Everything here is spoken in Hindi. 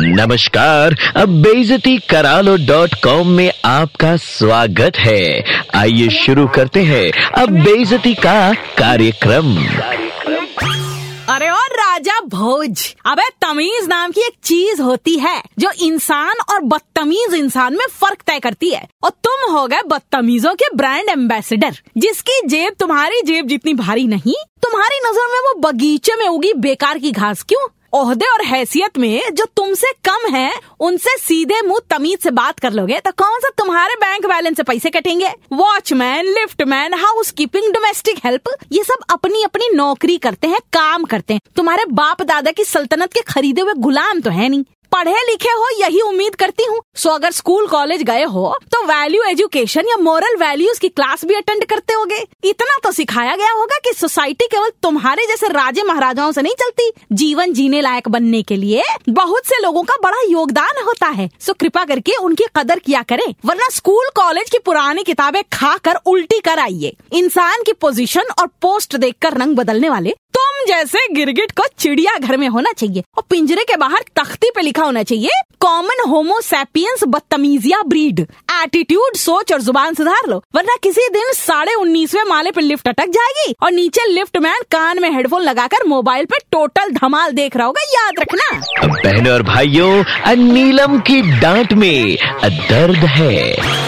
नमस्कार, अब बेजती करालो डॉट कॉम में आपका स्वागत है। आइए शुरू करते हैं अब बेजती का कार्यक्रम। अरे और राजा भोज, अबे तमीज नाम की एक चीज़ होती है जो इंसान और बदतमीज इंसान में फ़र्क तय करती है। और तुम हो गए बदतमीजों के ब्रांड एम्बेसडर, जिसकी जेब तुम्हारी जेब जितनी भारी नहीं, तुम्हारी नज़र में वो बगीचे में उगी बेकार की घास क्यों? ओहदे और हैसियत में जो तुमसे कम है, उनसे सीधे मुँह तमीज से बात कर लोगे तो कौन सा तुम्हारे बैंक बैलेंस से पैसे कटेंगे? Watchman liftman house keeping domestic help ये सब अपनी अपनी नौकरी करते हैं, काम करते हैं। तुम्हारे बाप दादा की सल्तनत के खरीदे हुए गुलाम तो है नहीं। पढ़े लिखे हो, यही उम्मीद करती हूँ। सो अगर स्कूल कॉलेज गए हो तो वैल्यू एजुकेशन या मोरल वैल्यूज़ की क्लास भी अटेंड करते होगे। इतना तो सिखाया गया होगा कि सोसाइटी केवल तुम्हारे जैसे राजे महाराजाओं से नहीं चलती, जीवन जीने लायक बनने के लिए बहुत से लोगों का बड़ा योगदान होता है। सो कृपा करके उनकी कदर किया करें, वरना स्कूल कॉलेज की पुरानी किताबें खा कर उल्टी कर आइए। इंसान की पोजीशन और पोस्ट देखकर रंग बदलने वाले जैसे गिरगिट को चिड़िया घर में होना चाहिए और पिंजरे के बाहर तख्ती पे लिखा होना चाहिए कॉमन होमोसैपियंस बदतमीजिया ब्रीड एटीट्यूड सोच और ज़ुबान सुधार लो, वरना किसी दिन साढ़े उन्नीसवे माले पे लिफ्ट अटक जाएगी और नीचे लिफ्ट मैन कान में हेडफोन लगाकर मोबाइल पे टोटल धमाल देख रहा होगा, याद रखना। बहनों और भाइयों नीलम की डांट में दर्द है।